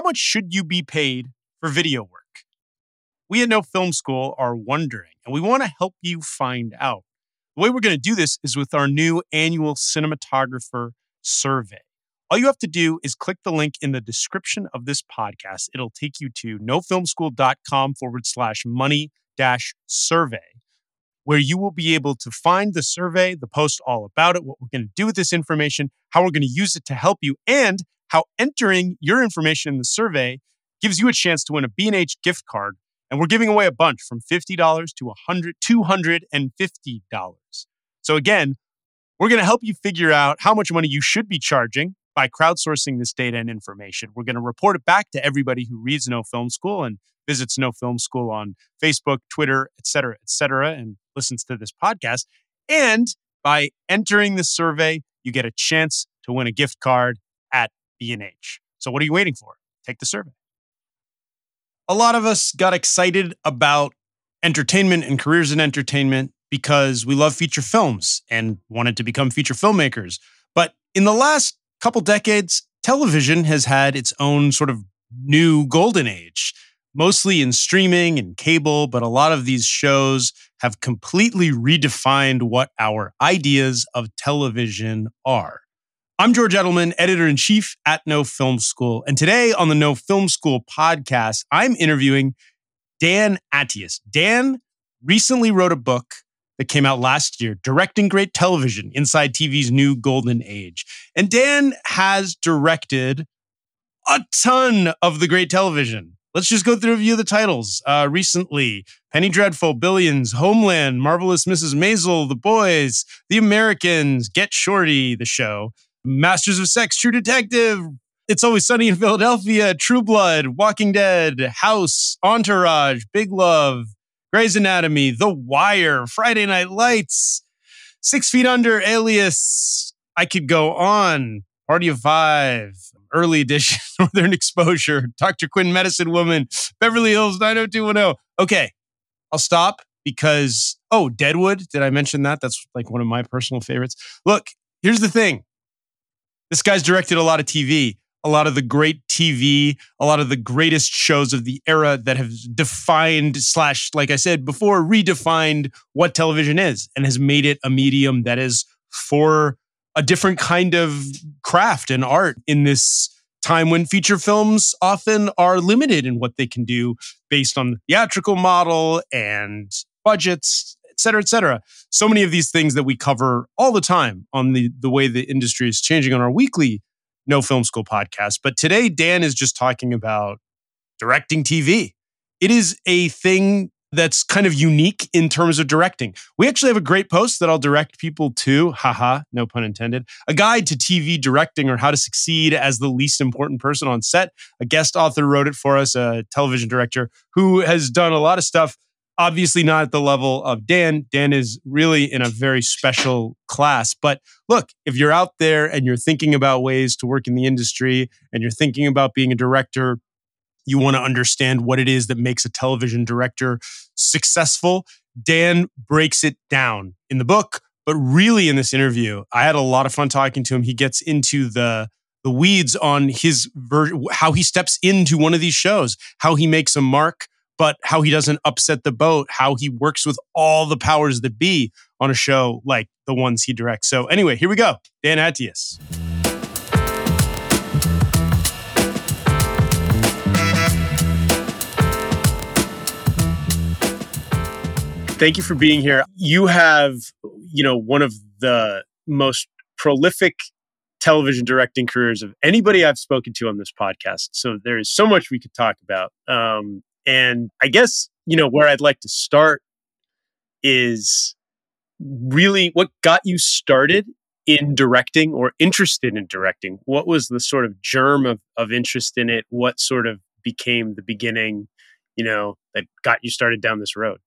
How much should you be paid for video work? We at No Film School are wondering, and we want to help you find out. The way we're going to do this is with our new annual cinematographer survey. All you have to do is click the link in the description of this podcast. It'll take you to nofilmschool.com forward slash money dash survey, where you will be able to find the survey, the post all about it, what we're going to do with this information, how we're going to use it to help you, and how entering your information in the survey gives you a chance to win a B&H gift card. And we're giving away a bunch from $50 to 100 $250. So again, we're going to help you figure out how much money you should be charging by crowdsourcing this data and information. We're going to report it back to everybody who reads No Film School and visits No Film School on Facebook, Twitter, et cetera, et cetera, and listens to this podcast. And by entering the survey, you get a chance to win a gift card at B&H. So what are you waiting for? Take the survey. A lot of us got excited about entertainment and careers in entertainment because we love feature films and wanted to become feature filmmakers. But in the last couple decades, television has had its own sort of new golden age, mostly in streaming and cable, but a lot of these shows have completely redefined what our ideas of television are. I'm George Edelman, editor in chief at No Film School. And today on the No Film School podcast, I'm interviewing Dan Attias. Dan recently wrote a book that came out last year, Directing Great Television Inside TV's New Golden Age. And Dan has directed a ton of the great television. Let's just go through a few of the titles. Uh, recently, Penny Dreadful, Billions, Homeland, Marvelous Mrs. Maisel, The Boys, The Americans, Get Shorty, the show, Masters of Sex, True Detective, It's Always Sunny in Philadelphia, True Blood, Walking Dead, House, Entourage, Big Love, Grey's Anatomy, The Wire, Friday Night Lights, Six Feet Under, Alias. I could go on. Party of Five, Early Edition, Northern Exposure, Dr. Quinn, Medicine Woman, Beverly Hills 90210. Okay, I'll stop because, oh, Deadwood. Did I mention that? That's like one of my personal favorites. Look, here's the thing this guy's directed a lot of TV a lot of the great TV, a lot of the greatest shows of the era that have defined slash, like I said before, redefined what television is and has made it a medium that is for a different kind of craft and art in this time when feature films often are limited in what they can do based on the theatrical model and budgets. et cetera, et cetera. So many of these things that we cover all the time on the, the way the industry is changing on our weekly no Film School podcast. But today, Dan is just talking about directing TV. It is a thing that's kind of unique in terms of directing. We actually have a great post that I'll direct people to, haha, no pun intended, a guide to TV directing or how to succeed as the least important person on set. A guest author wrote it for us, a television director who has done a lot of stuff obviously not at the level of Dan. Dan is really in a very special class. But look, if you're out there and you're thinking about ways to work in the industry and you're thinking about being a director, you want to understand what it is that makes a television director successful. Dan breaks it down in the book, but really in this interview, I had a lot of fun talking to him. He gets into the the weeds on his ver- how he steps into one of these shows, how he makes a mark, but how he doesn't upset the boat, how he works with all the powers that be on a show like the ones he directs. So, anyway, here we go. Dan Attias. Thank you for being here. You have, you know, one of the most prolific television directing careers of anybody I've spoken to on this podcast. So there is so much we could talk about. Um, and I guess, you know, where I'd like to start is really what got you started in directing or interested in directing? What was the sort of germ of, of interest in it? What sort of became the beginning, you know, that got you started down this road?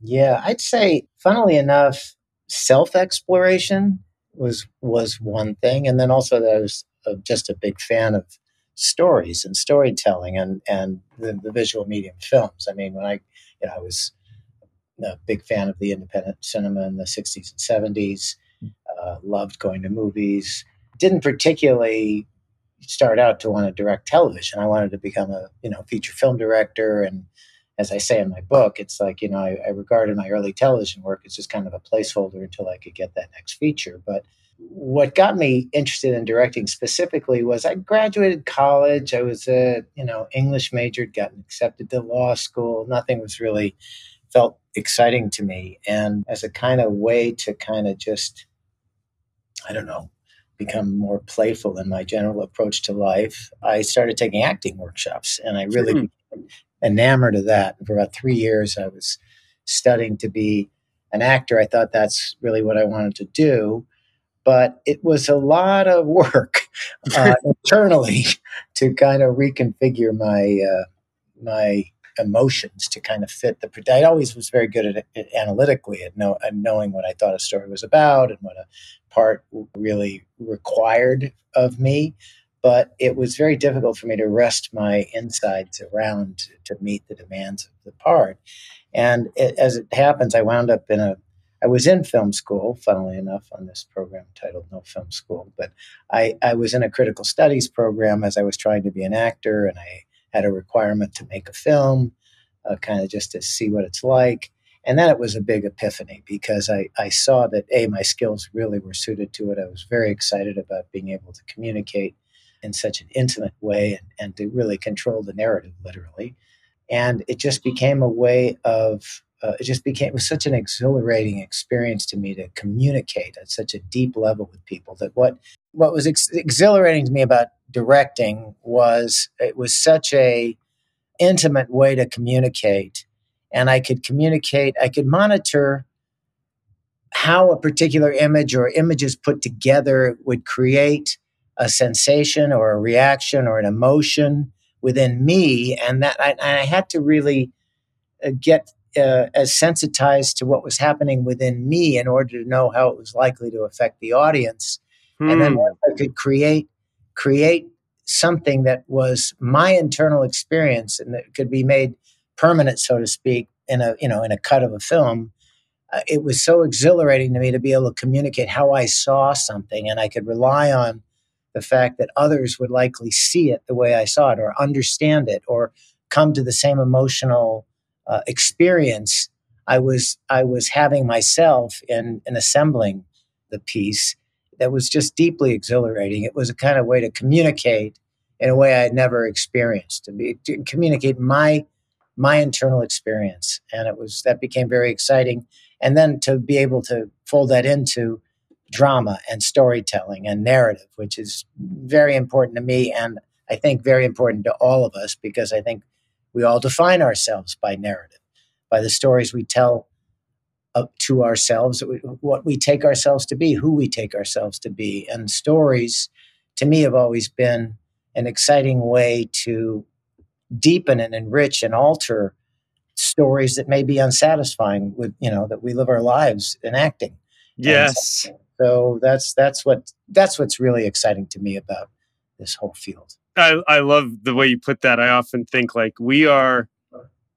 Yeah, I'd say, funnily enough, self exploration was was one thing, and then also that I was uh, just a big fan of stories and storytelling and and the, the visual medium films. I mean, when I you know I was a big fan of the independent cinema in the 60s and 70s. Uh, loved going to movies. Didn't particularly start out to want to direct television. I wanted to become a you know feature film director, and as I say in my book, it's like you know I, I regarded my early television work as just kind of a placeholder until I could get that next feature. But what got me interested in directing specifically was I graduated college. I was a you know English major, gotten accepted to law school. Nothing was really felt exciting to me, and as a kind of way to kind of just I don't know become more playful in my general approach to life, I started taking acting workshops, and I really mm. enamored of that. For about three years, I was studying to be an actor. I thought that's really what I wanted to do but it was a lot of work uh, internally to kind of reconfigure my uh, my emotions to kind of fit the. I always was very good at it analytically at, know, at knowing what I thought a story was about and what a part really required of me. But it was very difficult for me to rest my insides around to, to meet the demands of the part. And it, as it happens, I wound up in a I was in film school, funnily enough, on this program titled No Film School. But I, I was in a critical studies program as I was trying to be an actor, and I had a requirement to make a film, uh, kind of just to see what it's like. And then it was a big epiphany because I, I saw that, A, my skills really were suited to it. I was very excited about being able to communicate in such an intimate way and, and to really control the narrative, literally. And it just became a way of uh, it just became it was such an exhilarating experience to me to communicate at such a deep level with people that what what was ex- exhilarating to me about directing was it was such a intimate way to communicate and i could communicate i could monitor how a particular image or images put together would create a sensation or a reaction or an emotion within me and that I, I had to really uh, get uh, as sensitized to what was happening within me in order to know how it was likely to affect the audience. Hmm. And then hmm. I could create create something that was my internal experience and that could be made permanent, so to speak, in a you know in a cut of a film. Uh, it was so exhilarating to me to be able to communicate how I saw something, and I could rely on the fact that others would likely see it the way I saw it, or understand it, or come to the same emotional uh, experience I was I was having myself in in assembling the piece that was just deeply exhilarating. It was a kind of way to communicate in a way I had never experienced to be to communicate my my internal experience, and it was that became very exciting. And then to be able to fold that into drama and storytelling and narrative, which is very important to me, and I think very important to all of us because I think we all define ourselves by narrative, by the stories we tell up to ourselves, what we take ourselves to be, who we take ourselves to be. And stories, to me, have always been an exciting way to deepen and enrich and alter stories that may be unsatisfying with, you know, that we live our lives enacting. Yes. So, so that's that's what that's what's really exciting to me about this whole field. I, I love the way you put that. I often think like we are,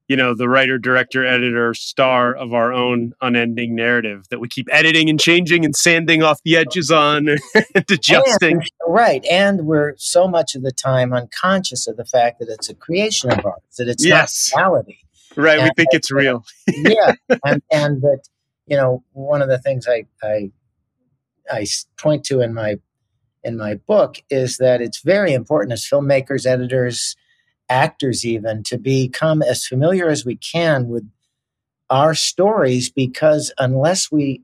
you know, the writer, director, editor, star of our own unending narrative that we keep editing and changing and sanding off the edges on and adjusting. And, right. And we're so much of the time unconscious of the fact that it's a creation of ours, that it's yes. not reality. Right. And we think that, it's real. yeah. And, and that, you know, one of the things I, I, I point to in my in my book is that it's very important as filmmakers, editors, actors, even to become as familiar as we can with our stories because unless we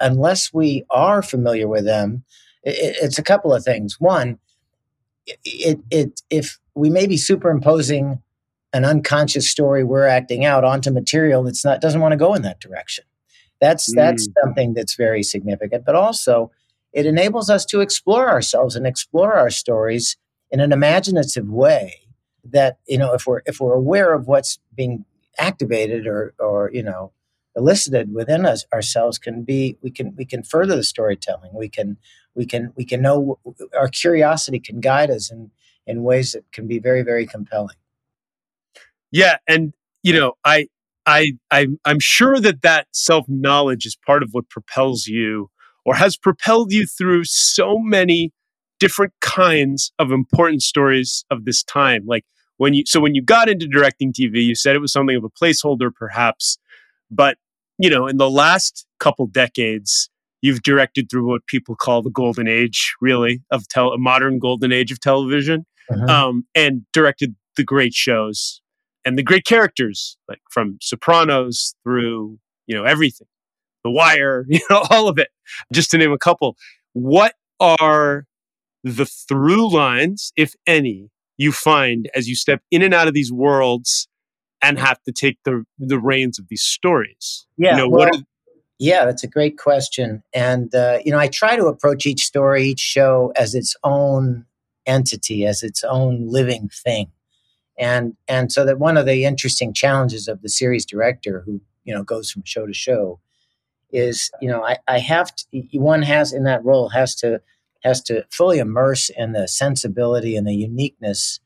unless we are familiar with them, it, it's a couple of things. One, it, it if we may be superimposing an unconscious story we're acting out onto material that's not doesn't want to go in that direction. That's that's mm. something that's very significant. But also, it enables us to explore ourselves and explore our stories in an imaginative way that you know if we're if we're aware of what's being activated or or you know elicited within us ourselves can be we can we can further the storytelling. We can we can we can know our curiosity can guide us in in ways that can be very very compelling. Yeah and you know i i, I i'm sure that that self knowledge is part of what propels you or has propelled you through so many different kinds of important stories of this time. Like when you, so when you got into directing TV, you said it was something of a placeholder, perhaps, but you know, in the last couple decades, you've directed through what people call the golden age, really, of tel- a modern golden age of television, uh-huh. um, and directed the great shows and the great characters, like from Sopranos through you know everything, The Wire, you know all of it, just to name a couple. What are the through lines, if any, you find as you step in and out of these worlds and have to take the the reins of these stories? Yeah, you know, well, what are, yeah, that's a great question, and uh, you know, I try to approach each story, each show as its own entity, as its own living thing, and and so that one of the interesting challenges of the series director, who you know goes from show to show, is you know I, I have to one has in that role has to has to fully immerse in the sensibility and the uniqueness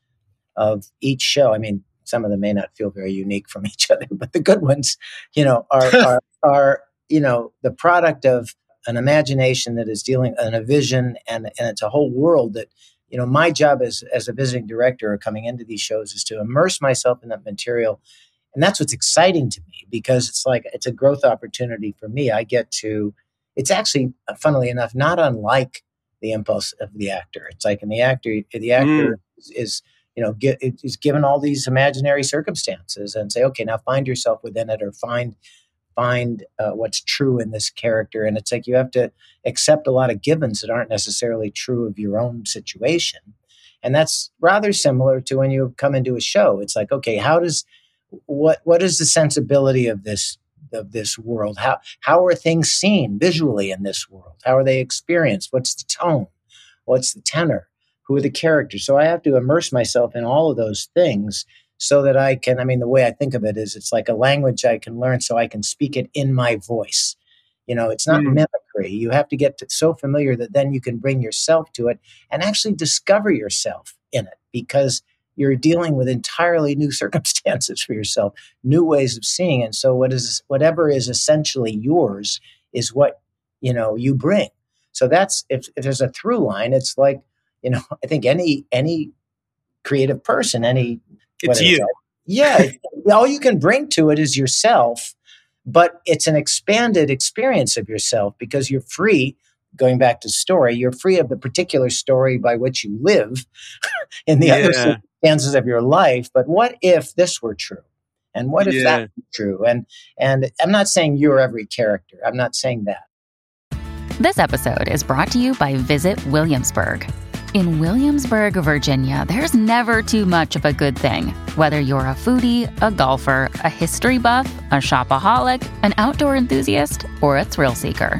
of each show. I mean, some of them may not feel very unique from each other, but the good ones, you know, are are, are you know the product of an imagination that is dealing and a vision and and it's a whole world that you know my job as as a visiting director or coming into these shows is to immerse myself in that material and that's what's exciting to me because it's like it's a growth opportunity for me i get to it's actually funnily enough not unlike the impulse of the actor it's like in the actor the actor mm. is, is you know, get is given all these imaginary circumstances and say, okay, now find yourself within it or find find uh, what's true in this character. And it's like you have to accept a lot of givens that aren't necessarily true of your own situation. And that's rather similar to when you come into a show. It's like, okay, how does what what is the sensibility of this of this world? How how are things seen visually in this world? How are they experienced? What's the tone? What's the tenor? who are the characters. So I have to immerse myself in all of those things so that I can, I mean, the way I think of it is it's like a language I can learn so I can speak it in my voice. You know, it's not mm. mimicry. You have to get to, so familiar that then you can bring yourself to it and actually discover yourself in it because you're dealing with entirely new circumstances for yourself, new ways of seeing. And so what is whatever is essentially yours is what, you know, you bring. So that's if, if there's a through line, it's like you know, I think any any creative person, any it's you. yeah, all you can bring to it is yourself, but it's an expanded experience of yourself because you're free. Going back to story, you're free of the particular story by which you live in the yeah. other circumstances of your life. But what if this were true? And what if yeah. that were true? And and I'm not saying you're every character. I'm not saying that. This episode is brought to you by Visit Williamsburg. In Williamsburg, Virginia, there's never too much of a good thing. Whether you're a foodie, a golfer, a history buff, a shopaholic, an outdoor enthusiast, or a thrill seeker,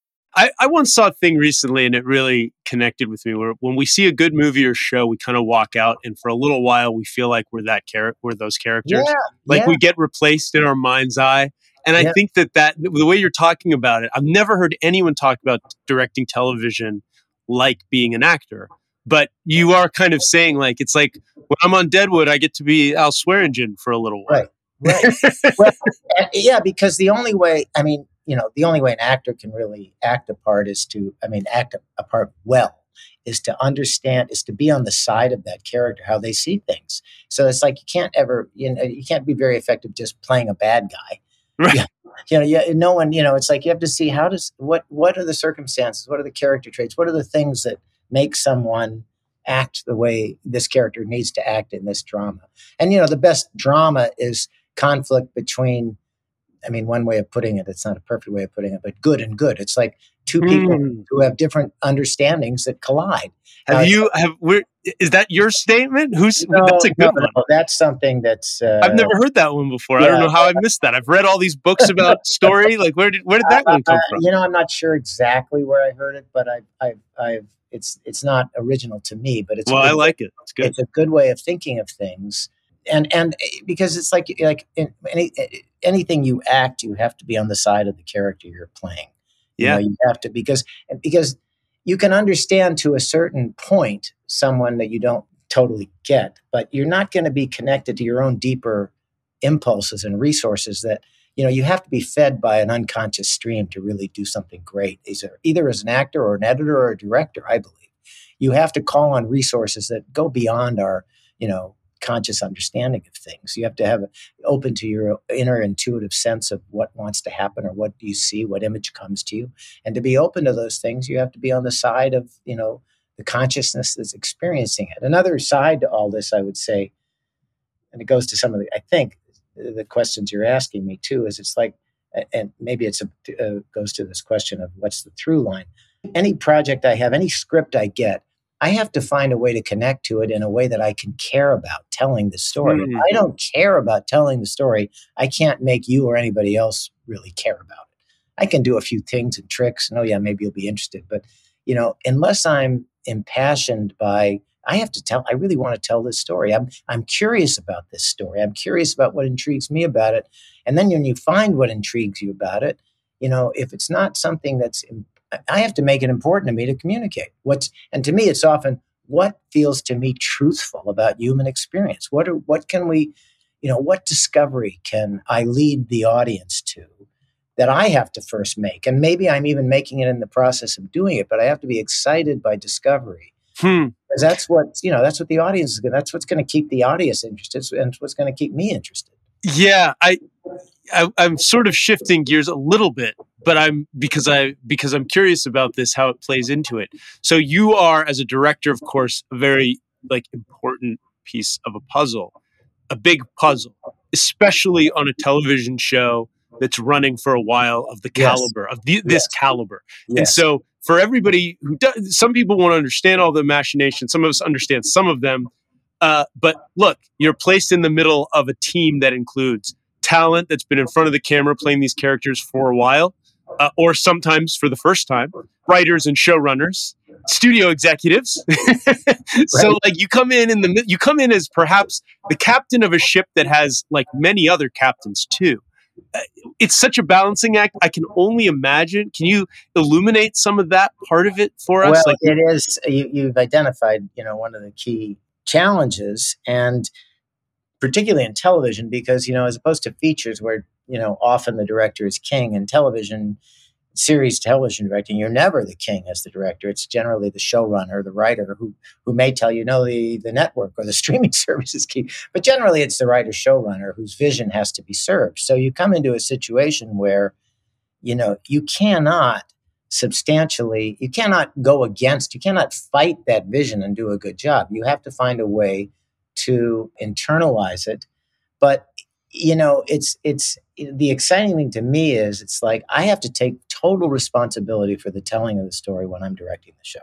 I, I once saw a thing recently and it really connected with me where when we see a good movie or show, we kind of walk out and for a little while we feel like we're that character, we're those characters. Yeah, like yeah. we get replaced in our mind's eye. And I think that that the way you're talking about it, I've never heard anyone talk about directing television like being an actor. But you are kind of saying like it's like when I'm on Deadwood, I get to be Al Swearingen for a little while. Right. Right. well, yeah, because the only way, I mean, you know, the only way an actor can really act a part is to, I mean, act a, a part well is to understand, is to be on the side of that character, how they see things. So it's like you can't ever, you know, you can't be very effective just playing a bad guy. Right. Yeah, you know, yeah, no one, you know, it's like you have to see how does what what are the circumstances, what are the character traits, what are the things that make someone act the way this character needs to act in this drama. And you know, the best drama is conflict between I mean, one way of putting it, it's not a perfect way of putting it, but good and good. It's like two people Mm. who have different understandings that collide. Have Uh, you have where is that your statement? Who's No, that's a good no, one. no, that's something that's. Uh, I've never heard that one before. I don't know how I missed that. I've read all these books about story. Like where did where did that one come Uh, from? You know, I'm not sure exactly where I heard it, but I've, I've, I've. It's, it's not original to me, but it's. Well, I like it. It's good. it's a good way of thinking of things and and eh, because it's like like in any eh, anything you act you have to be on the side of the character you're playing you Yeah. know, you have to because because you can understand to a certain point someone that you don't totally get but you're not going to be connected to your own deeper impulses and resources that you know you have to be fed by an unconscious stream to really do something great either either as an actor or an editor or a director i believe you have to call on resources that go beyond our you know conscious understanding of things. You have to have open to your inner intuitive sense of what wants to happen or what you see what image comes to you. And to be open to those things you have to be on the side of you know the consciousness that's experiencing it. Another side to all this i would say and it goes to some of the i think the questions you're asking me too is it's like and maybe it's a uh, goes to this question of what's the through line. Any project i have any script i get i have to find a way to connect to it in a way that i can care about telling the story Hmm. if i don't care about telling the story i can't make you or anybody else really care about it i can do a few things and tricks and oh yeah maybe you'll be interested but you know unless i'm impassioned by I have to tell I really want to tell this story. I'm I'm curious about this story. I'm curious about what intrigues me about it. And then when you find what intrigues you about it, you know, if it's not something that's I have to make it important to me to communicate. What's and to me it's often what feels to me truthful about human experience. What are what can we you know, what discovery can I lead the audience to that I have to first make? And maybe I'm even making it in the process of doing it, but I have to be excited by discovery Hmm. because that's what you know that's what the audience is that's what's going to keep the audience interested and what's going to keep me interested Yeah, I, I I'm sort of shifting gears a little bit, but I'm because I because I'm curious about this how it plays into it. So you are as a director, of course, a very like important piece of a puzzle, a big puzzle, especially on a television show that's running for a while of the Yes. caliber of the, this Yes. caliber. And so for everybody who does, some people won't understand all the machinations. Some of us understand some of them. Uh, but look, you're placed in the middle of a team that includes talent that's been in front of the camera playing these characters for a while, uh, or sometimes for the first time, writers and showrunners, studio executives. so like you come in in the you come in as perhaps the captain of a ship that has like many other captains too. Uh, It's such a balancing act. I can only imagine. Can you illuminate some of that part of it for us? well like it is you, you've identified you know one of the key challenges and particularly in television because you know as opposed to features where you know often the director is king in television series television directing you're never the king as the director. It's generally the showrunner the writer who who may tell you no the the network or the streaming service is key. But generally it's the writer showrunner whose vision has to be served. So you come into a situation where you know you cannot substantially you cannot go against you cannot fight that vision and do a good job. You have to find a way to internalize it. But you know it's it's the exciting thing to me is it's like i have to take total responsibility for the telling of the story when i'm directing the show.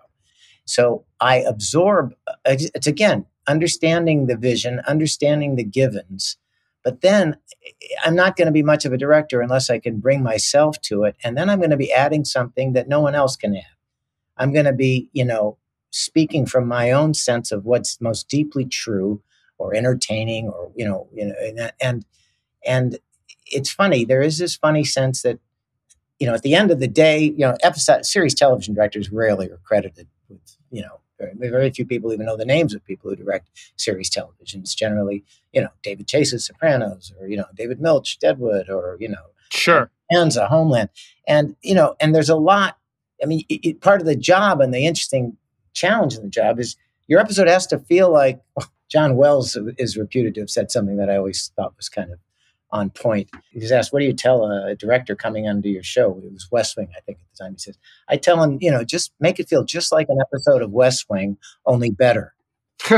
So i absorb uh, it's again understanding the vision understanding the givens but then i'm not going to be much of a director unless i can bring myself to it and then i'm going to be adding something that no one else can add. I'm going to be you know speaking from my own sense of what's most deeply true or entertaining or you know you know and and, and it's funny there is this funny sense that you know at the end of the day you know episode series television directors rarely are credited with you know very, very few people even know the names of people who direct series television it's generally you know david chase's sopranos or you know david milch deadwood or you know sure. Gansa, Homeland, and you know, and there's a lot. I mean, it, it- part of the job and the interesting challenge in the job is your episode has to feel like oh, John Wells is reputed to have said something that I always thought was kind of on point. He was asked, "What do you tell a director coming onto your show?" It was West Wing, I think, at the time. He says, "I tell him, you know, just make it feel just like an episode of West Wing, only better."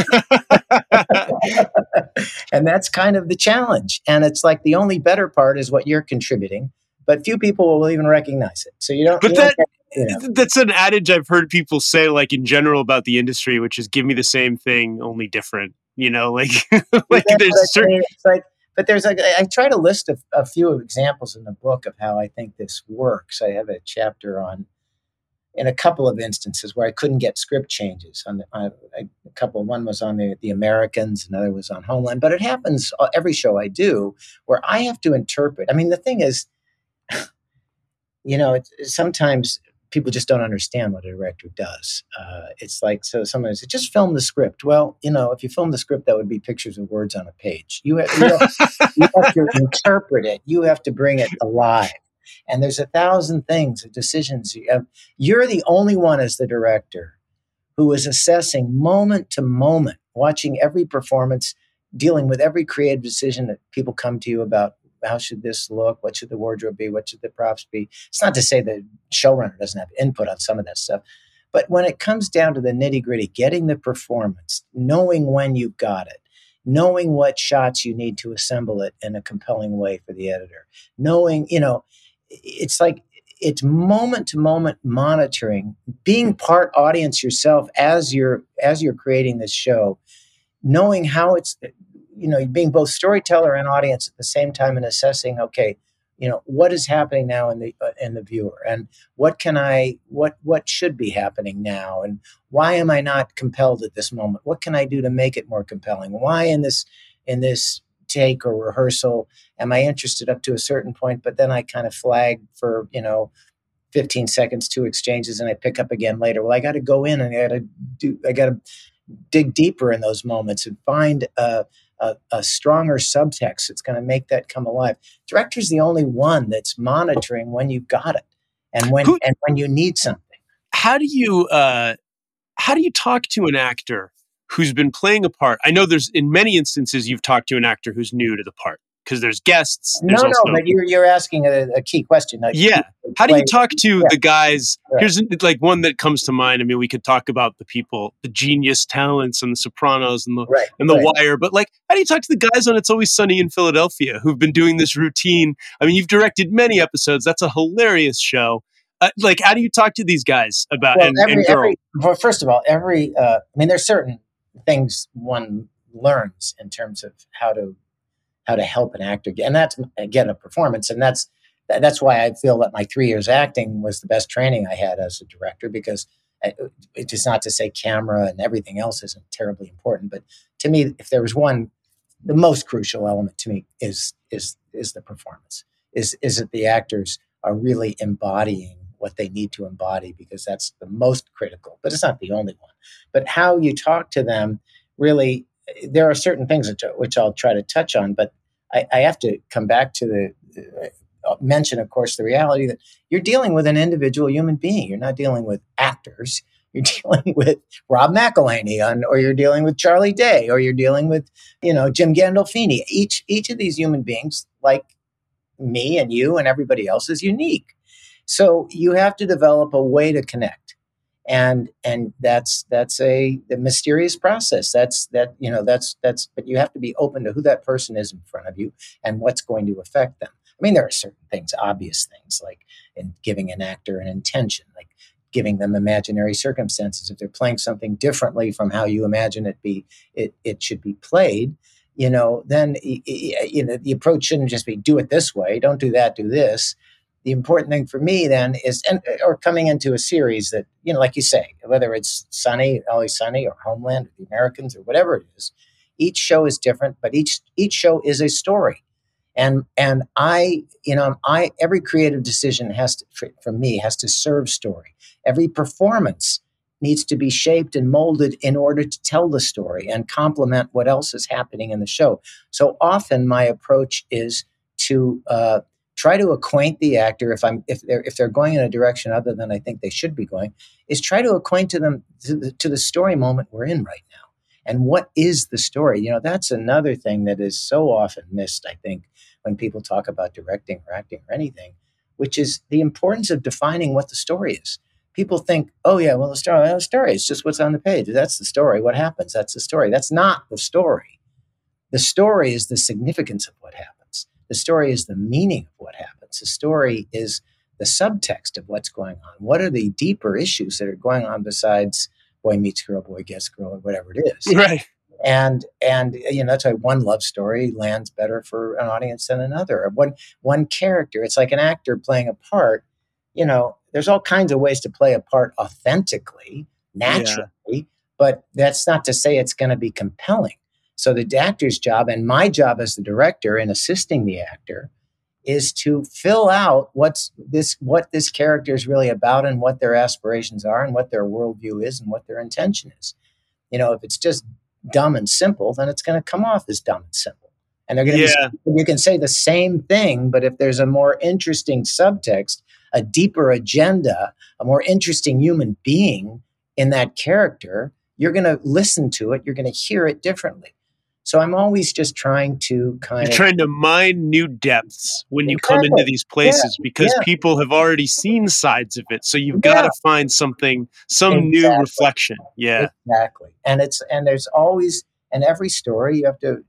and that's kind of the challenge. And it's like the only better part is what you're contributing, but few people will even recognize it. So you don't. But you don't that- get- know. That's an adage I've heard people say, like in general about the industry, which is "give me the same thing, only different." You know, like like Yeah, there's certain. it's like, but there's like I try to list a, a few examples in the book of how I think this works. I have a chapter on in a couple of instances where I couldn't get script changes on, the, a, a couple. One was on the, the Americans, another was on Homeland. But it happens uh, every show I do where I have to interpret. I mean, the thing is, you know, it's, sometimes people just don't understand what a director does. Uh, it's like so someone says, just film the script. Well, you know, if you film the script, that would be pictures of words on a page. You have, you have, you have to interpret it. You have to bring it alive. And there's a thousand things, decisions. You have, you're the only one as the director who is assessing moment to moment, watching every performance, dealing with every creative decision that people come to you about how should this look? What should the wardrobe be? What should the props be? It's not to say the showrunner doesn't have input on some of that stuff. But when it comes down to the nitty gritty, getting the performance, knowing when you've got it, knowing what shots you need to assemble it in a compelling way for the editor, knowing, you know, it's like it's moment to moment monitoring, being part audience yourself as you're as you're creating this show, knowing how it's you know being both storyteller and audience at the same time and assessing okay you know what is happening now in the uh, in the viewer? And what can i what what should be happening now? And why am i not compelled at this moment? What can i do to make it more compelling? Why in this in this take or rehearsal am i interested up to a certain point but then i kind of flag for you know 15 seconds two exchanges and i pick up again later? Well i got to go in and i got to do i got to dig deeper in those moments and find a, a, a stronger subtext that's going to make that come alive. Director's the only one that's monitoring when you've got it and when Who- and when you need something. How do you uh, how do you talk to an actor who's been playing a part? I know there's in many instances you've talked to an actor who's new to the part because there's guests. There's no, also, no, but you're you're asking a, a key question. Like, Yeah. How do you talk to Yeah. the guys? Right. Here's like one that comes to mind. I mean, we could talk about the people, the genius talents, and the Sopranos, and the right and the right. Wire. But like, how do you talk to the guys on It's Always Sunny in Philadelphia who've been doing this routine? I mean, you've directed many episodes. That's a hilarious show. Uh, like, how do you talk to these guys about well, and, every, and every well, first of all, every uh, I mean, there's certain things one learns in terms of how to how to help an actor and that's again a performance, and that's that's why I feel that my three years acting was the best training I had as a director because uh, it's just not to say camera and everything else isn't terribly important, but to me, if there was one, the most crucial element to me is is is the performance. Is is that the actors are really embodying what they need to embody because that's the most critical, but it's not the only one. But how you talk to them really, there are certain things which I'll try to touch on, but I, I have to come back to the uh, mention, of course, the reality that you're dealing with an individual human being. You're not dealing with actors. You're dealing with Rob McElhenney, on, or you're dealing with Charlie Day, or you're dealing with, you know, Jim Gandolfini. Each each of these human beings, like me and you and everybody else, is unique. So you have to develop a way to connect, and and that's that's a, mysterious process. That's that you know that's that's but you have to be open to who that person is in front of you and what's going to affect them. I mean, there are certain things, obvious things, like in giving an actor an intention, like giving them imaginary circumstances. If they're playing something differently from how you imagine it be, it it should be played. You know, then you know the approach shouldn't just be do it this way. Don't do that. Do this. The important thing for me then is, and or coming into a series that you know, like you say, whether it's Sunny, Always Sunny, or Homeland, or The Americans, or whatever it is, each show is different, but each each show is a story. And and i you know i every creative decision has to for, for me has to serve story. Every performance needs to be shaped and molded in order to tell the story and complement what else is happening in the show. So often my approach is to uh, try to acquaint the actor if i'm if they're if they're going in a direction other than i think they should be going is try to acquaint to them to the, to the story moment we're in right now and what is the story you know that's another thing that is so often missed i think when people talk about directing or acting or anything, which is the importance of defining what the story is. People think, oh, yeah, well, the story, well, the story is just what's on the page. That's the story. What happens? That's the story. That's not the story. The story is the significance of what happens. The story is the meaning of what happens. The story is the subtext of what's going on. What are the deeper issues that are going on besides boy meets girl, boy gets girl, or whatever it is? Right. And and you know that's why one love story lands better for an audience than another. Or one one character, it's like an actor playing a part. You know, there's all kinds of ways to play a part authentically, naturally, yeah. but that's not to say it's going to be compelling. So the actor's job and my job as the director in assisting the actor is to fill out what's this what this character is really about and what their aspirations are and what their worldview is and what their intention is. You know, if it's just dumb and simple, then it's going to come off as dumb and simple. And they're going to yeah. be, you can say the same thing, but if there's a more interesting subtext, a deeper agenda, a more interesting human being in that character, you're going to listen to it, you're going to hear it differently. So I'm always just trying to kind You're of trying to mine new depths when you come into these places yeah. because yeah. people have already seen sides of it. So you've yeah. got to find something, some exactly. new reflection. Yeah. Exactly. And it's and there's always and every story you have to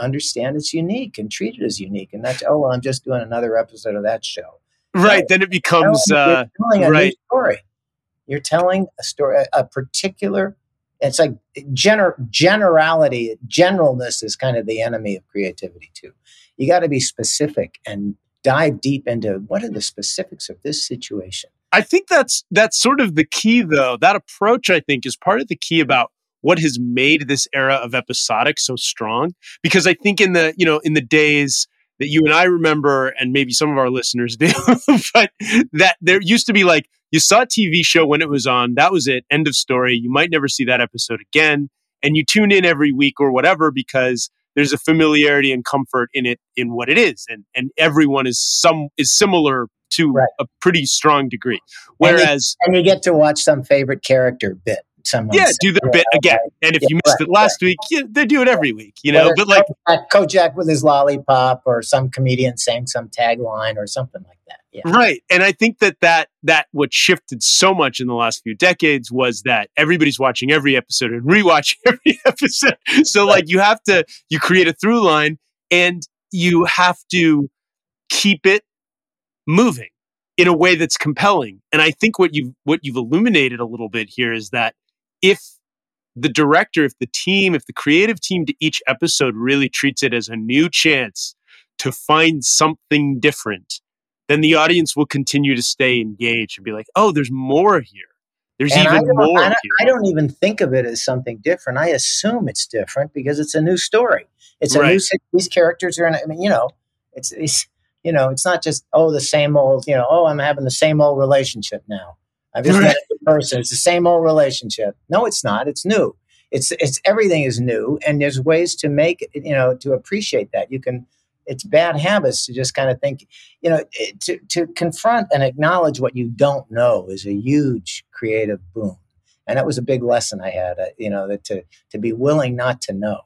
understand it's unique and treat it as unique. And that's oh well, I'm just doing another episode of that show. Right. No, then it becomes uh, right. story. You're telling a story, a particular it's like gener- generality, generalness is kind of the enemy of creativity too. You got to be specific and dive deep into what are the specifics of this situation. I think that's that's sort of the key though. That approach I think is part of the key about what has made this era of episodic so strong because I think in the, you know, in the days that you and I remember and maybe some of our listeners do, but that there used to be like you saw a TV show when it was on. That was it. End of story. You might never see that episode again. And you tune in every week or whatever because there's a familiarity and comfort in it in what it is. And and everyone is some is similar to right. a pretty strong degree. Whereas and you, and you get to watch some favorite character bit someone. Yeah, do the yeah, bit again. And if yeah, you missed right, it last right. week, yeah, they do it every week, you know. Whether but like Kojak with his lollipop, or some comedian saying some tagline, or something like that. Yeah. Right, and I think that that that what shifted so much in the last few decades was that everybody's watching every episode and rewatching every episode. So right. like you have to you create a through line, and you have to keep it moving in a way that's compelling. And I think what you've what you've illuminated a little bit here is that if the director, if the team, if the creative team to each episode really treats it as a new chance to find something different, then the audience will continue to stay engaged and be like, oh, there's more here. There's and even I more. I don't, I don't, even think of it as something different. I assume it's different because it's a new story. It's a right. new. These characters are in. I mean, you know, it's, it's you know, it's not just oh the same old. You know, oh I'm having the same old relationship now. I've just person. It's the same old relationship. No, it's not. It's new. It's it's everything is new, and there's ways to make you know to appreciate that. You can. It's bad habits to just kind of think, you know, to to confront and acknowledge what you don't know is a huge creative boom, and that was a big lesson I had. Uh, you know, that to to be willing not to know,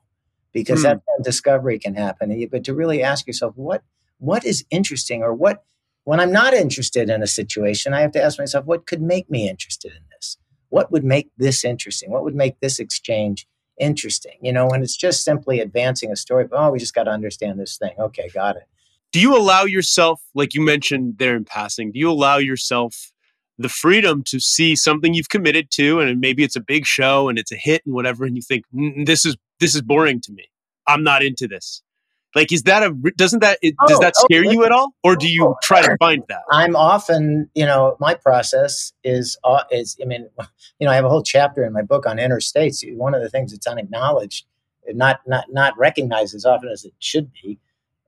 because mm. that discovery can happen. But to really ask yourself what what is interesting or what when I'm not interested in a situation, I have to ask myself, what could make me interested in this? What would make this interesting? What would make this exchange interesting? You know, when it's just simply advancing a story, but, oh, we just got to understand this thing. Okay, got it. Do you allow yourself, like you mentioned there in passing, do you allow yourself the freedom to see something you've committed to and maybe it's a big show and it's a hit and whatever and you think mm, this is this is boring to me i'm not into this like, is that a doesn't that it, oh, does that scare you at all, or do you try to find that? I'm often, you know, my process is uh, is I mean, you know, I have a whole chapter in my book on interstates. One of the things that's unacknowledged, not not not recognized as often as it should be.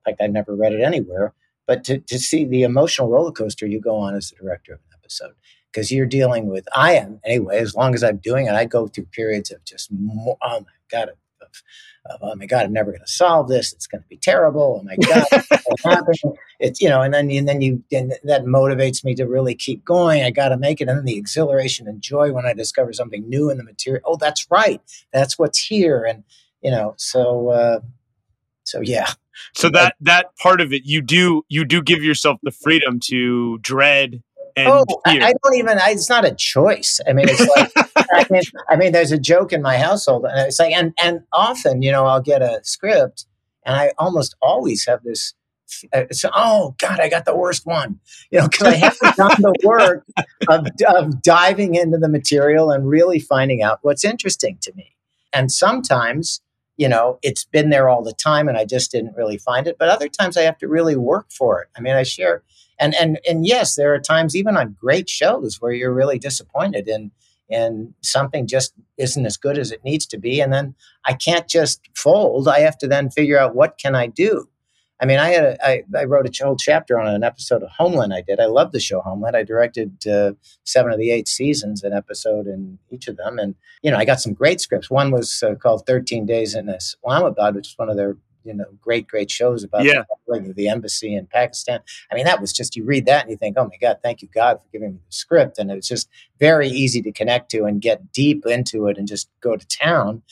Fact, I've never read it anywhere. But to, to see the emotional roller coaster you go on as the director of an episode, because you're dealing with I am anyway. As long as I'm doing it, I go through periods of just oh my god, of, oh my god, I'm never going to solve this. It's going to be terrible. Oh my god, it's you know, and then and then you and that motivates me to really keep going. I got to make it, and then the exhilaration and joy when I discover something new in the material. Oh, that's right, that's what's here, and you know, so uh, so yeah. So that that part of it, you do you do give yourself the freedom to dread oh, I, I, don't even. I, it's not a choice. I mean, it's like I, mean, I mean, there's a joke in my household, and it's like, and and often, you know, I'll get a script, and I almost always have this uh, so, oh God, I got the worst one, you know, because I haven't done the work of, of diving into the material and really finding out what's interesting to me. And sometimes, you know, it's been there all the time and I just didn't really find it. But other times I have to really work for it. I mean, I share and and and yes, there are times even on great shows where you're really disappointed in and something just isn't as good as it needs to be and then i can't just fold i have to then figure out what can i do i mean i had a, I, I wrote a whole chapter on an episode of homeland i did i love the show homeland i directed uh, seven of the eight seasons an episode in each of them and you know i got some great scripts one was uh, called 13 days in islamabad which is one of their you know great great shows about yeah. the, the embassy in Pakistan. I mean, that was just you read that and you think, oh my God, thank you God for giving me the script, and it was just very easy to connect to and get deep into it and just go to town.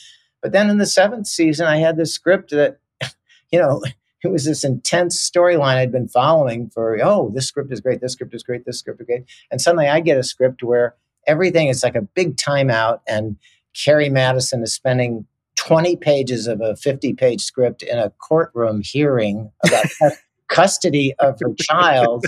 But then in the seventh season, I had this script that, you know. It was this intense storyline I'd been following for, oh, this script is great, this script is great, this script is great. And suddenly I get a script where everything is like a big timeout and Carrie Mathison is spending 20 pages of a 50 page script in a courtroom hearing about custody of her child.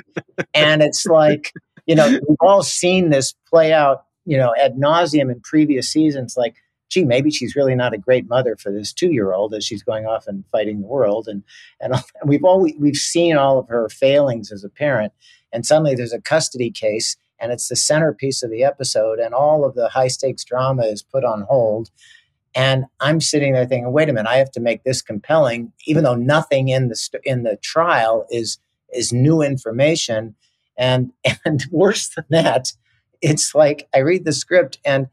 And it's like, you know, we've all seen this play out, you know, ad nauseum in previous seasons. Like, gee, maybe she's really not a great mother for this two year old as she's going off and fighting the world. And, and we've all, we've seen all of her failings as a parent. And suddenly there's a custody case and it's the centerpiece of the episode and all of the high stakes drama is put on hold and I'm sitting there thinking, wait a minute, I have to make this compelling, even though nothing in the st- in the trial is is new information. And and worse than that, it's like I read the script and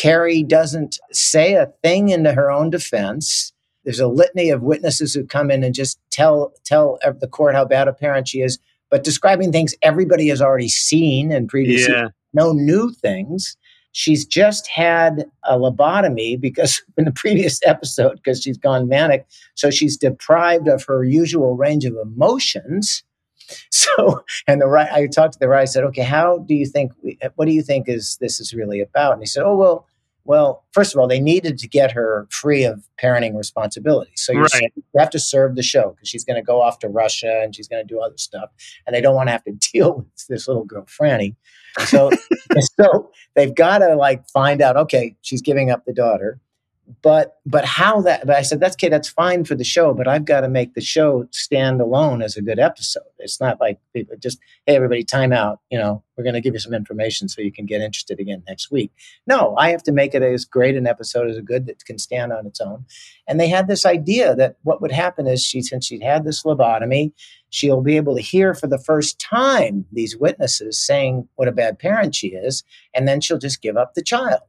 Carrie doesn't say a thing into her own defense. There's a litany of witnesses who come in and just tell tell the court how bad a parent she is, but describing things everybody has already seen and previously, yeah. no new things. She's just had a lobotomy because in the previous episode, because she's gone manic. So she's deprived of her usual range of emotions. So, and the right, I talked to the right. I said, "Okay, how do you think? What do you think is this is really about?" And he said, "Oh well, well, first of all, they needed to get her free of parenting responsibilities. So right. you have to serve the show because she's going to go off to Russia and she's going to do other stuff, and they don't want to have to deal with this little girl Franny. So, so they've got to like find out. Okay, she's giving up the daughter, but but how that? But I said that's okay. That's fine for the show, but I've got to make the show stand alone as a good episode. It's not like people just hey everybody time out. You know we're going to give you some information so you can get interested again next week. No, I have to make it as great an episode as a good that can stand on its own. And they had this idea that what would happen is she since she'd had this lobotomy she'll be able to hear for the first time these witnesses saying what a bad parent she is, and then she'll just give up the child.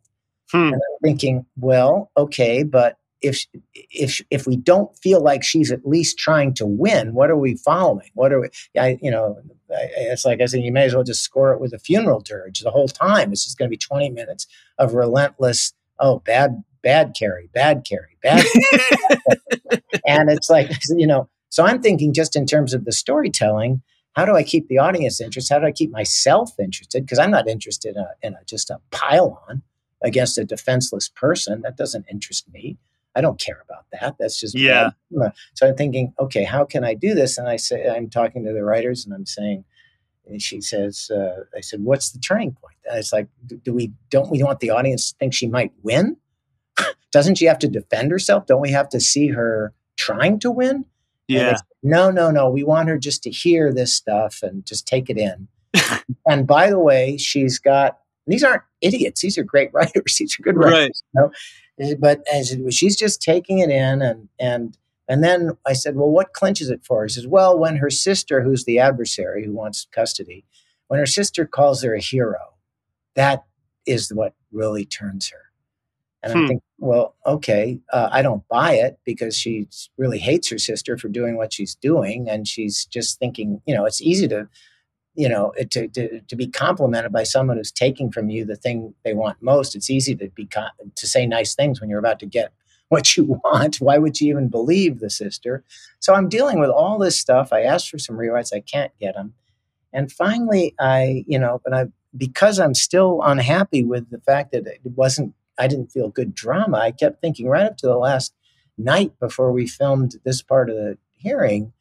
Hmm. And I'm thinking, well, okay, but if if if we don't feel like she's at least trying to win, what are we following? What are we? I, you know, I, it's like I said, you may as well just score it with a funeral dirge the whole time. It's just going to be twenty minutes of relentless. Oh, bad, bad Carrie, bad Carrie, bad. and it's like you know, so I'm thinking just in terms of the storytelling, how do I keep the audience interested? How do I keep myself interested? Because I'm not interested in, a, in a, just a pile-on against a defenseless person. That doesn't interest me. I don't care about that. That's just yeah. Bad. So I'm thinking, okay, how can I do this? And I say, I'm talking to the writers, and I'm saying, and she says, uh, I said, what's the turning point? And it's like, do we don't we want the audience to think she might win? Doesn't she have to defend herself? Don't we have to see her trying to win? Yeah. Said, no, no, no. We want her just to hear this stuff and just take it in. and by the way, she's got these aren't idiots. These are great writers. These are good writers. Right. You know? But as she's just taking it in and and and then I said, Well, what clinches it for her? He says, Well, when her sister, who's the adversary who wants custody, when her sister calls her a hero, that is what really turns her. And hmm. I think, well, okay, uh, I don't buy it because she really hates her sister for doing what she's doing. And she's just thinking, you know, it's easy to, you know, to, to, to be complimented by someone who's taking from you the thing they want most. It's easy to be, to say nice things when you're about to get what you want. Why would you even believe the sister? So I'm dealing with all this stuff. I asked for some rewrites. I can't get them. And finally, I, you know, but I, because I'm still unhappy with the fact that it wasn't I didn't feel good drama. I kept thinking right up to the last night before we filmed this part of the hearing,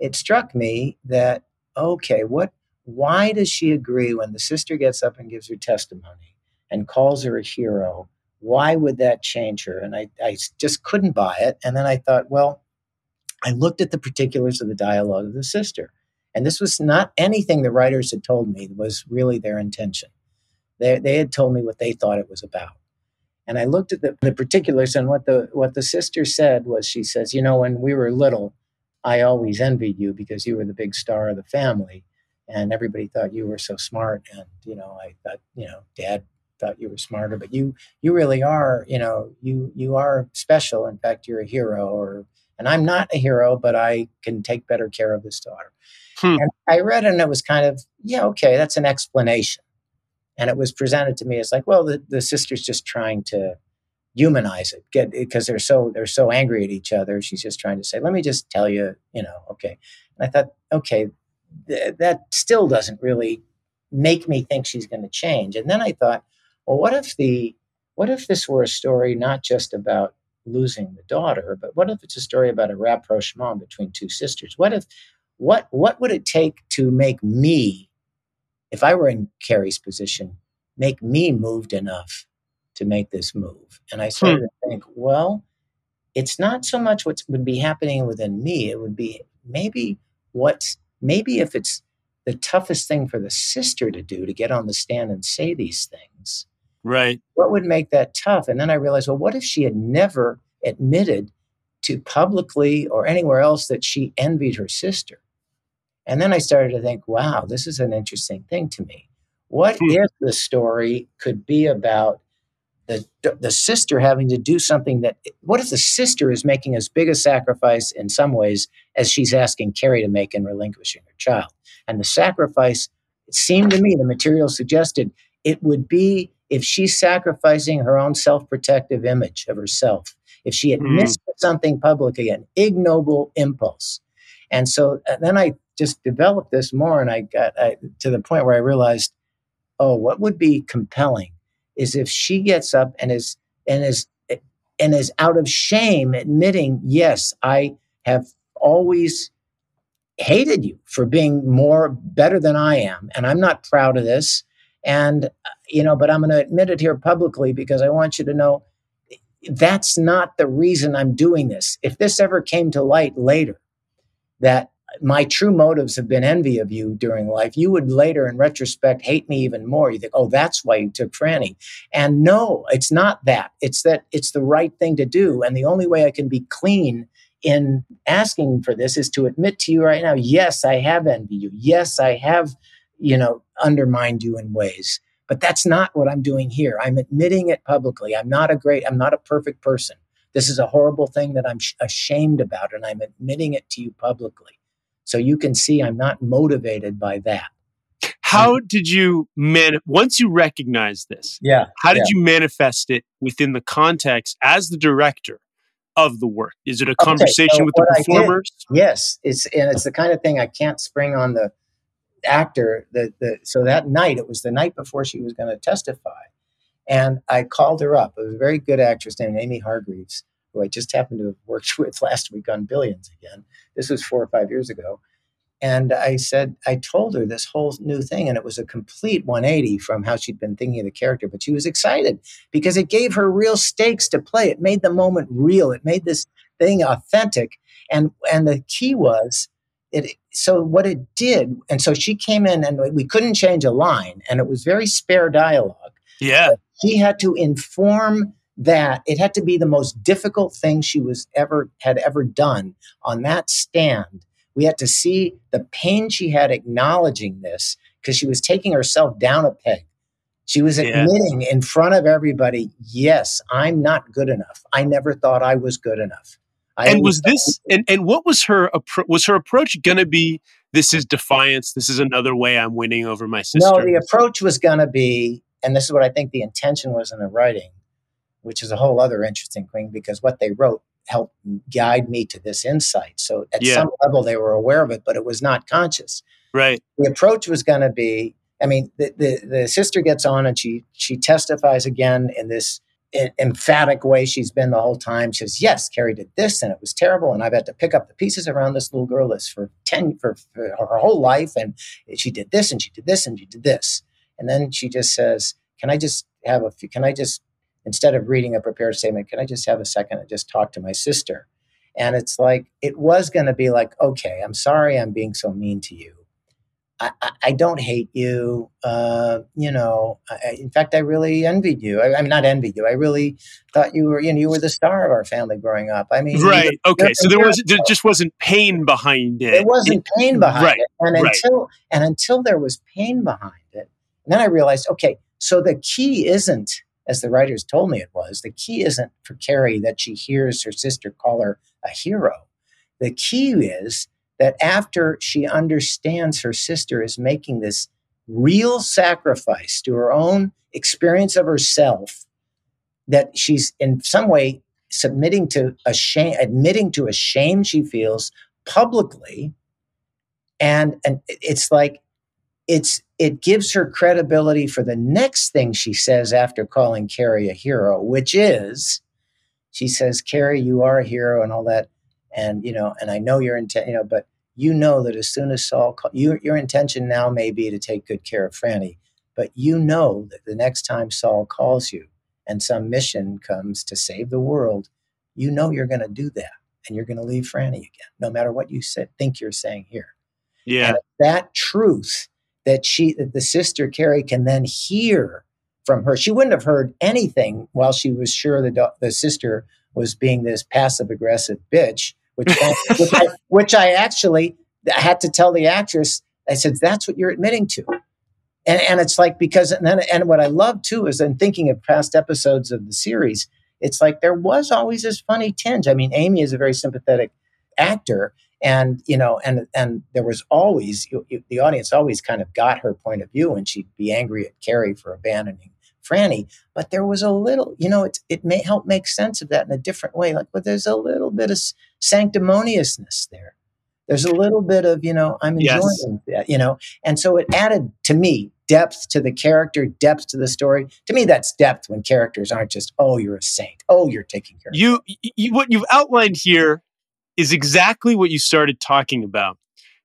it struck me that okay, what why does she agree when the sister gets up and gives her testimony and calls her a hero? Why would that change her? And I, I just couldn't buy it. And then I thought, well, I looked at the particulars of the dialogue of the sister. And this was not anything the writers had told me was really their intention. They, they had told me what they thought it was about. And I looked at the, the particulars, and what the what the sister said was, she says, you know, when we were little, I always envied you because you were the big star of the family and everybody thought you were so smart and you know i thought you know dad thought you were smarter but you you really are you know you you are special. In fact you're a hero or and i'm not a hero but i can take better care of this daughter. Hmm. and i read it and it was kind of yeah okay that's an explanation. And it was presented to me as like well the, the sister's just trying to humanize it get because they're so they're so angry at each other. She's just trying to say let me just tell you you know okay. And i thought okay th- that still doesn't really make me think she's going to change. And then I thought, well, what if the what if this were a story not just about losing the daughter, but what if it's a story about a rapprochement between two sisters? What if what what would it take to make me, if I were in Carrie's position, make me moved enough to make this move? And I started hmm. to think, well, it's not so much what would be happening within me; it would be maybe what's maybe if it's the toughest thing for the sister to do to get on the stand and say these things. Right. What would make that tough? And then I realized, well, what if she had never admitted to publicly or anywhere else that she envied her sister? And then I started to think, wow, this is an interesting thing to me. What hmm. if the story could be about the, the sister having to do something that what if the sister is making as big a sacrifice in some ways as she's asking Carrie to make in relinquishing her child and the sacrifice it seemed to me the material suggested it would be if she's sacrificing her own self-protective image of herself if she admits mm. something publicly an ignoble impulse and so and then i just developed this more and i got I, to the point where i realized oh what would be compelling is if she gets up and is and is and is out of shame admitting, yes, I have always hated you for being more better than I am, and I'm not proud of this. And you know, but I'm going to admit it here publicly because I want you to know that's not the reason I'm doing this. If this ever came to light later, that my true motives have been envy of you during life, you would later, in retrospect, hate me even more. You think, oh, that's why you took Franny. And no, it's not that. It's that it's the right thing to do. And the only way I can be clean in asking for this is to admit to you right now, yes, I have envied you. Yes, I have, you know, undermined you in ways. But that's not what I'm doing here. I'm admitting it publicly. I'm not a great, I'm not a perfect person. This is a horrible thing that I'm sh- ashamed about, and I'm admitting it to you publicly. So you can see I'm not motivated by that. How did you man once you recognize this? Yeah. How did yeah. you manifest it within the context as the director of the work? Is it a conversation okay, so with the performers? yes, it's and it's the kind of thing I can't spring on the actor. The the so that night it was the night before she was going to testify, and I called her up. It was a very good actress named Amy Hargreaves, who I just happened to have worked with last week on Billions again. This was four or five years ago. And I said, I told her this whole new thing, and it was a complete 180 from how she'd been thinking of the character. But she was excited because it gave her real stakes to play. It made the moment real. It made this thing authentic. And and the key was it. So what it did, and so she came in, and we couldn't change a line, and it was very spare dialogue. Yeah, she had to inform that it had to be the most difficult thing she was ever had ever done on that stand. We had to see the pain she had acknowledging this because she was taking herself down a peg. She was admitting yeah. in front of everybody yes i'm not good enough. I never thought i was good enough. I and was this and, and what was her was her approach going to be this is defiance. This is another way i'm winning over my sister? no the approach was going to be and this is what i think the intention was in the writing which is a whole other interesting thing because what they wrote helped guide me to this insight. So at yeah. some level, they were aware of it, but it was not conscious. Right. The approach was going to be. I mean, the, the, the sister gets on and she she testifies again in this emphatic way she's been the whole time. She says, "Yes, Carrie did this, and it was terrible, and I've had to pick up the pieces around this little girl this for ten for, for her whole life, and she did this, and she did this, and she did this." And then she just says, "Can I just have a? Few, can I just instead of reading a prepared statement, can I just have a second and just talk to my sister?" And it's like it was going to be like, "Okay, I'm sorry, I'm being so mean to you." I, I, don't hate you. Uh, you know, I, in fact, I really envied you. I, am not envied you. I really thought you were, you know, you were the star of our family growing up. I mean, right? You're, okay, so there was there just wasn't pain behind it. There wasn't pain behind right, it, and right. until and until there was pain behind it, and then I realized, okay, so the key isn't, as the writers told me it was, the key isn't for Carrie that she hears her sister call her a hero. The key is that after she understands her sister is making this real sacrifice to her own experience of herself, that she's in some way submitting to a shame, admitting to a shame she feels publicly. And, and it's like, it's it gives her credibility for the next thing she says after calling Carrie a hero, which is she says, Carrie, you are a hero and all that and you know, and I know your intent, you know, but you know that as soon as Saul, call, you, your intention now may be to take good care of Franny, but you know that the next time Saul calls you and some mission comes to save the world, you know you're going to do that and you're going to leave Franny again, no matter what you said, think you're saying here. Yeah, that truth that she, that the sister Carrie can then hear from her. She wouldn't have heard anything while she was sure the the sister was being this passive aggressive bitch which I, which, I, which I actually had to tell the actress. I said, "That's what you're admitting to." And, and it's like because and then and what I love too is in thinking of past episodes of the series, it's like there was always this funny tinge. I mean, Amy is a very sympathetic actor, and you know, and and there was always the audience always kind of got her point of view, and she'd be angry at Carrie for abandoning Franny, but there was a little, you know, it, it may help make sense of that in a different way. Like, but there's a little bit of sanctimoniousness there. There's a little bit of, you know, I'm enjoying yes. that, you know, and so it added to me depth to the character, depth to the story. To me, that's depth when characters aren't just, oh, you're a saint, oh, you're taking care. You, you what you've outlined here is exactly what you started talking about,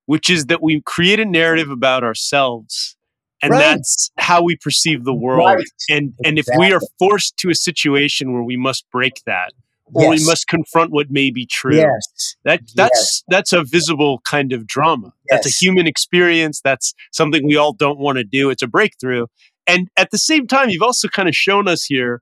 which is that we create a narrative about ourselves and right. that's how we perceive the world right. and and if we are forced to a situation where we must break that or yes. we must confront what may be true yes. that that's yes. that's a visible kind of drama that's a human experience that's something we all don't want to do it's a breakthrough and at the same time you've also kind of shown us here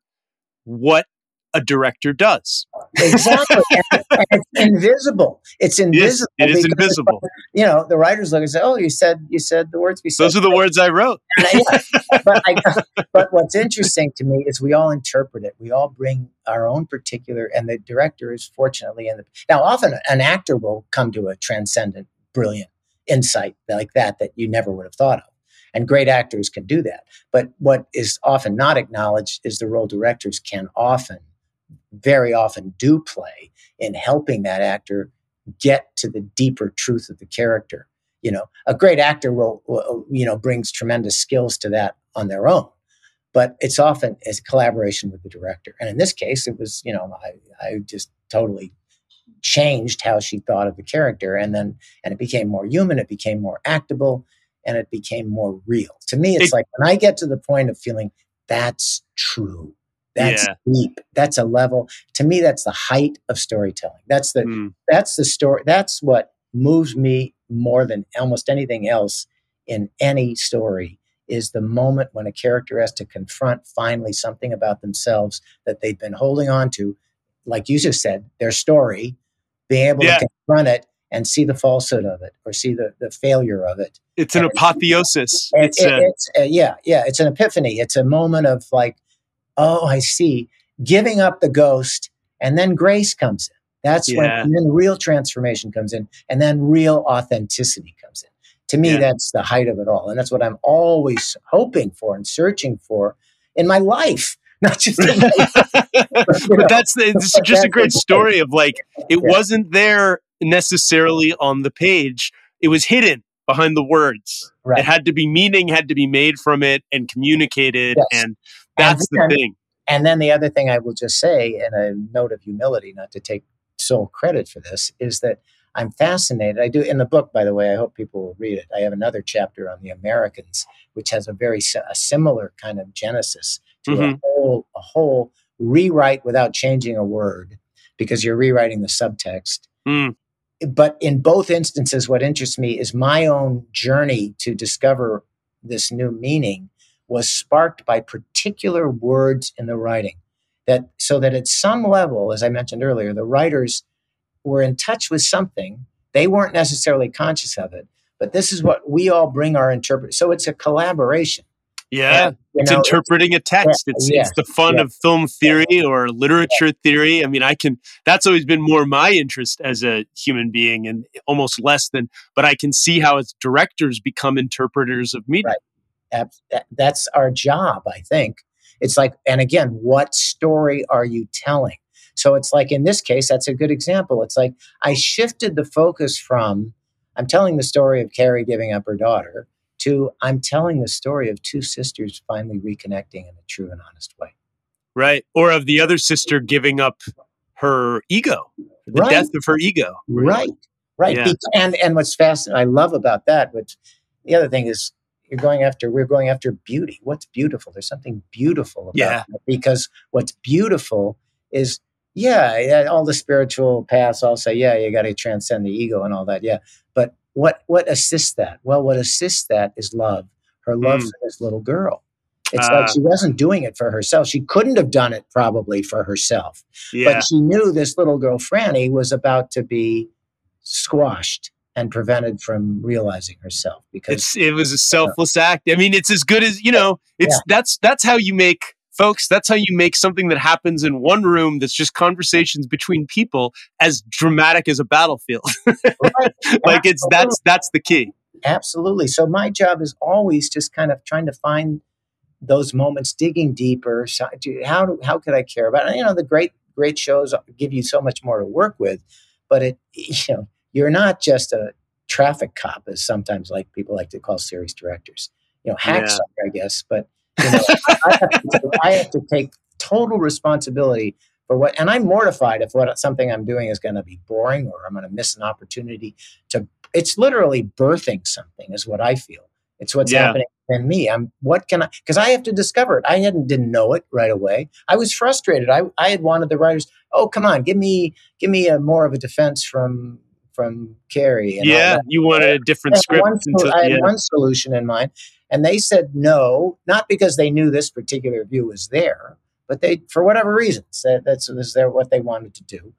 what a director does. exactly. and, and it's invisible. It's invisible. Yes, it is invisible. You know, the writers look and say, "Oh, you said you said the words we said." Those are the words I wrote. I, but, I, but what's interesting to me is we all interpret it. We all bring our own particular, and the director is fortunately in the. Now, often an actor will come to a transcendent, brilliant insight like that that you never would have thought of. And great actors can do that. But what is often not acknowledged is the role directors can often very often do play in helping that actor get to the deeper truth of the character. You know, a great actor will, will you know, brings tremendous skills to that on their own, but it's often as collaboration with the director. And in this case, it was, you know, I, I just totally changed how she thought of the character and then and it became more human it became more actable and it became more real to me it's it, like when i get to the point of feeling that's true that's yeah. deep. That's a level. To me, that's the height of storytelling. That's the mm. that's the story. That's what moves me more than almost anything else in any story is the moment when a character has to confront finally something about themselves that they've been holding on to, like you just said, their story, being able yeah. to confront it and see the falsehood of it or see the, the failure of it. It's an and apotheosis. It's, it, a, it's uh, yeah, yeah. It's an epiphany. It's a moment of like, oh, I see, giving up the ghost, and then grace comes in. That's yeah. when then real transformation comes in, and then real authenticity comes in. To me, yeah. that's the height of it all, and that's what I'm always hoping for and searching for in my life. Not just, but, but that's the, it's just a great story of like it yeah. wasn't there necessarily on the page; it was hidden behind the words. Right. It had to be meaning had to be made from it and communicated, yes. and that's then, the thing. And then the other thing I will just say, in a note of humility, not to take sole credit for this, is that I'm fascinated. I do in the book, by the way. I hope people will read it. I have another chapter on the Americans, which has a very a similar kind of genesis to mm-hmm. a whole a whole rewrite without changing a word, because you're rewriting the subtext. Mm. But in both instances, what interests me is my own journey to discover this new meaning was sparked by particular words in the writing. That so that at some level, as I mentioned earlier, the writers were in touch with something. They weren't necessarily conscious of it, but this is what we all bring our interpret. So it's a collaboration. Yeah, and, it's know, interpreting it's, a text. Yeah, it's yeah, it's the fun yeah, of film theory or literature theory. I mean, I can. That's always been more my interest as a human being, and almost less than. But I can see how as directors become interpreters of media. Right. That's our job, I think. It's like, and again, what story are you telling? So it's like in this case, that's a good example. It's like I shifted the focus from I'm telling the story of Carrie giving up her daughter to I'm telling the story of two sisters finally reconnecting in a true and honest way. Right. Or of the other sister giving up her ego, the right. death of her ego. Right. Right. Yeah. And and what's fascinating, I love about that, which the other thing is you're going after we're going after beauty. What's beautiful? There's something beautiful about yeah. That because what's beautiful is yeah, all the spiritual paths all say, yeah, you got to transcend the ego and all that. Yeah. But what what assists that? Well, what assists that is love. Her love mm. for this little girl. It's uh, like she wasn't doing it for herself. She couldn't have done it probably for herself. Yeah. But she knew this little girl, Franny, was about to be squashed and prevented from realizing herself because it's, it was a selfless uh, act. I mean, it's as good as you know. It's yeah. that's that's how you make folks, that's how you make something that happens in one room that's just conversations between people as dramatic as a battlefield. right. like it's that's that's the key. Absolutely. So my job is always just kind of trying to find those moments, digging deeper. So how do, how could I care about it? You know, the great great shows give you so much more to work with, but it you know you're not just a traffic cop, as sometimes like people like to call series directors. You know, hacks, yeah. I guess, but you know, I, have to, I, have to, take total responsibility for what, and I'm mortified if what something I'm doing is going to be boring or I'm going to miss an opportunity to. It's literally birthing something, is what I feel. It's what's yeah. happening in me. I'm what can I? Because I have to discover it. I hadn't didn't know it right away. I was frustrated. I I had wanted the writers. Oh come on, give me give me a more of a defense from from Carrie. yeah, you wanted a different I script. One, until, I had yeah. one solution in mind, and they said no, not because they knew this particular view was there, but they, for whatever reasons, that, that's was their what they wanted to do,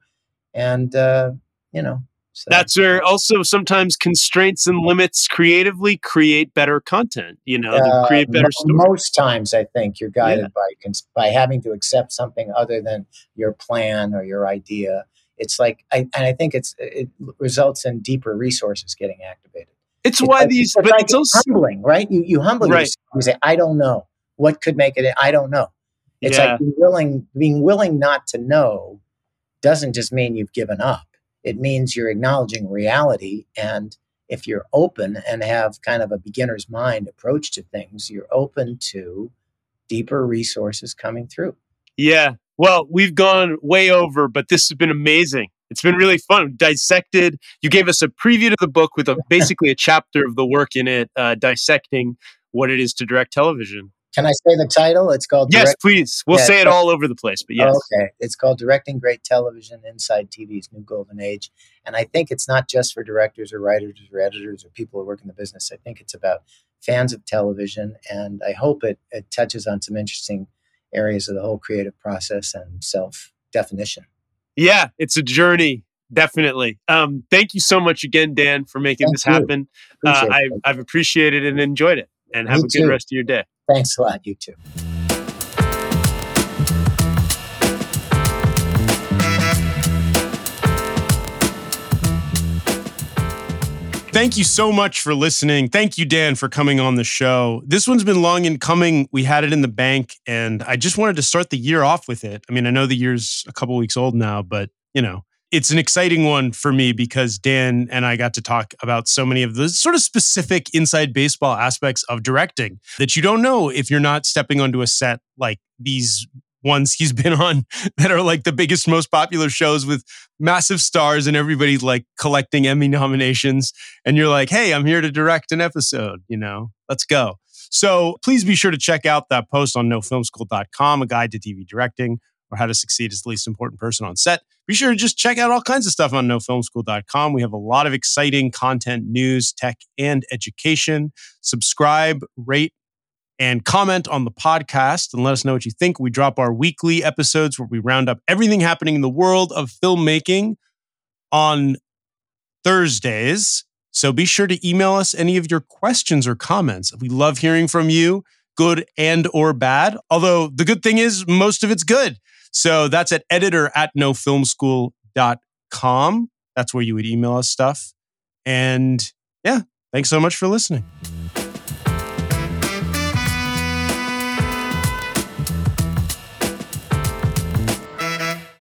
and uh, you know. So. That's where also sometimes constraints and limits creatively create better content. You know, uh, create better stories. Most times, I think you're guided yeah. by by having to accept something other than your plan or your idea. It's like, I, and I think it's it results in deeper resources getting activated. It's, it's why like, these, it's but like it's also humbling, right? You you humble right. yourself. You say, "I don't know what could make it. I don't know." It's yeah. like being willing, being willing not to know, doesn't just mean you've given up. It means you're acknowledging reality, and if you're open and have kind of a beginner's mind approach to things, you're open to deeper resources coming through. Yeah. Well, we've gone way over, but this has been amazing. It's been really fun. Dissected. You gave us a preview to the book with a, basically a chapter of the work in it, uh, dissecting what it is to direct television. Can I say the title? It's called. Yes, direct- please. We'll yeah, say it all over the place, but yes. okay. It's called Directing Great Television Inside TV's New Golden Age. And I think it's not just for directors or writers or editors or people who work in the business. I think it's about fans of television. And I hope it, it touches on some interesting areas of the whole creative process and self definition. Yeah, it's a journey. Definitely. Um, thank you so much again, Dan, for making thank this you. happen. Uh, I, have appreciated it and enjoyed it. And have Me a good too. rest of your day. Thanks a lot. You too. Thank you so much for listening. Thank you, Dan, for coming on the show. This one's been long in coming. We had it in the bank, and I just wanted to start the year off with it. I mean, I know the year's a couple weeks old now, but you know, it's an exciting one for me because Dan and I got to talk about so many of the sort of specific inside baseball aspects of directing that you don't know if you're not stepping onto a set like these ones he's been on that are like the biggest, most popular shows with massive stars and everybody's like collecting Emmy nominations. And you're like, hey, I'm here to direct an episode, you know, let's go. So please be sure to check out that post on nofilmschool.com, a guide to TV directing or how to succeed as the least important person on set. Be sure to just check out all kinds of stuff on nofilmschool.com. We have a lot of exciting content, news, tech, and education. Subscribe, rate, and comment on the podcast and let us know what you think. We drop our weekly episodes where we round up everything happening in the world of filmmaking on Thursdays. So be sure to email us any of your questions or comments. We love hearing from you, good and or bad. Although the good thing is most of it's good. So that's at editor at nofilmschool.com. That's where you would email us stuff. And yeah, thanks so much for listening.